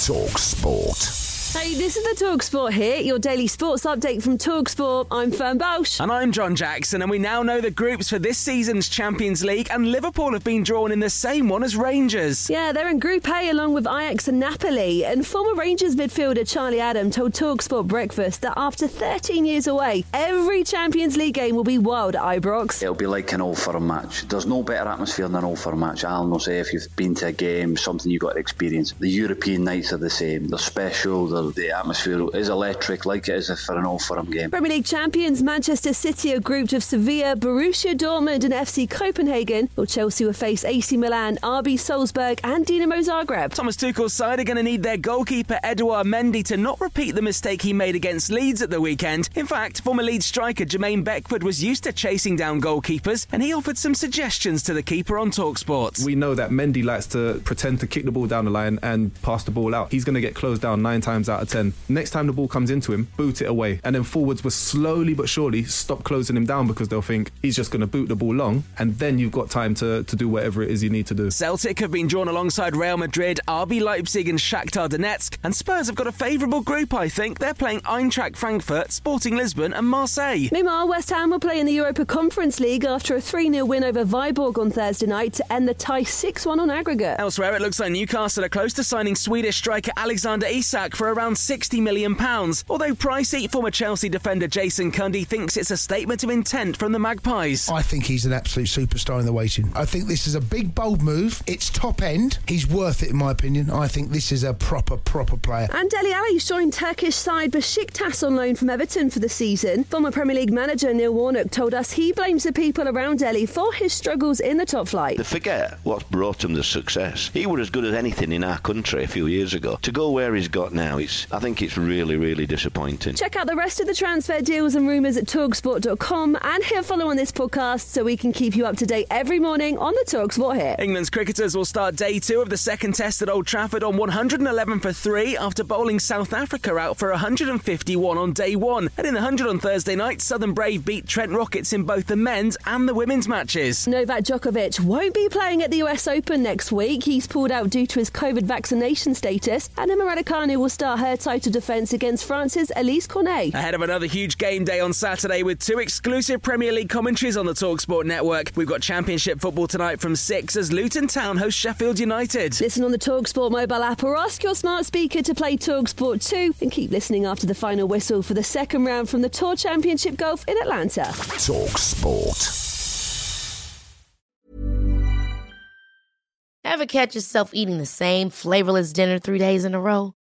Talk Sport. Hey, this is the Talksport Hit, your daily sports update from Talksport. I'm Fern Bausch. And I'm John Jackson, and we now know the groups for this season's Champions League, and Liverpool have been drawn in the same one as Rangers. Yeah, they're in Group A along with Ajax and Napoli. And former Rangers midfielder Charlie Adam told Talksport Breakfast that after 13 years away, every Champions League game will be wild at Ibrox. It'll be like an Old Firm match. There's no better atmosphere than an Old Firm match. I'll not say if you've been to a game, something you've got to experience. The European nights are the same. They're special. They're the atmosphere is electric, like it is for an Old Firm game. Premier League champions Manchester City are grouped with Sevilla, Borussia Dortmund, and FC Copenhagen, while Chelsea will face AC Milan, RB Salzburg, and Dinamo Zagreb. Thomas Tuchel's side are going to need their goalkeeper Edouard Mendy to not repeat the mistake he made against Leeds at the weekend. In fact, former Leeds striker Jermaine Beckford was used to chasing down goalkeepers, and he offered some suggestions to the keeper on Talksport. We know that Mendy likes to pretend to kick the ball down the line and pass the ball out. He's going to get closed down nine times out of ten. Next time the ball comes into him, boot it away. And then forwards will slowly but surely stop closing him down because they'll think he's just going to boot the ball long. And then you've got time to, to do whatever it is you need to do. Celtic have been drawn alongside Real Madrid, RB Leipzig, and Shakhtar Donetsk. And Spurs have got a favourable group, I think. They're playing Eintracht Frankfurt, Sporting Lisbon, and Marseille. Meanwhile, West Ham will play in the Europa Conference League after a 3 0 win over Viborg on Thursday night to end the tie 6 1 on aggregate. Elsewhere, it looks like Newcastle are close to signing Swedish striker Alexander Isak for around £60 million. Although pricey, former Chelsea defender Jason Cundy thinks it's a statement of intent from the Magpies. I think he's an absolute superstar in the waiting. I think this is a big, bold move. It's top end. He's worth it, in my opinion. I think this is a proper, proper player. And Dele Alli joined Turkish side Besiktas on loan from Everton for the season. Former Premier League manager Neil Warnock told us he blames the people around Dele for his struggles in the top flight. They forget what's brought him the success. He was as good as anything in our country a few years ago. To go where he's got now, it's I think it's really, really disappointing. Check out the rest of the transfer deals and rumours at talksport.com and hit follow on this podcast so we can keep you up to date every morning on the Talksport hit. England's cricketers will start day two of the second test at Old Trafford on 111 for three after bowling South Africa out for 151 on day one. And in the 100 on Thursday night, Southern Brave beat Trent Rockets in both the men's and the women's matches. Novak Djokovic won't be playing at the US Open next week. He's pulled out due to his COVID vaccination status. And Emma Raducanu will start her title defence against France's Alizé Cornet. Ahead of another huge game day on Saturday with two exclusive Premier League commentaries on the Talksport network. We've got Championship football tonight from 6 as Luton Town host Sheffield United. Listen on the Talksport mobile app or ask your smart speaker to play Talksport 2 and keep listening after the final whistle for the second round from the Tour Championship Golf in Atlanta. Talk Sport. Ever catch yourself eating the same flavorless dinner three days in a row?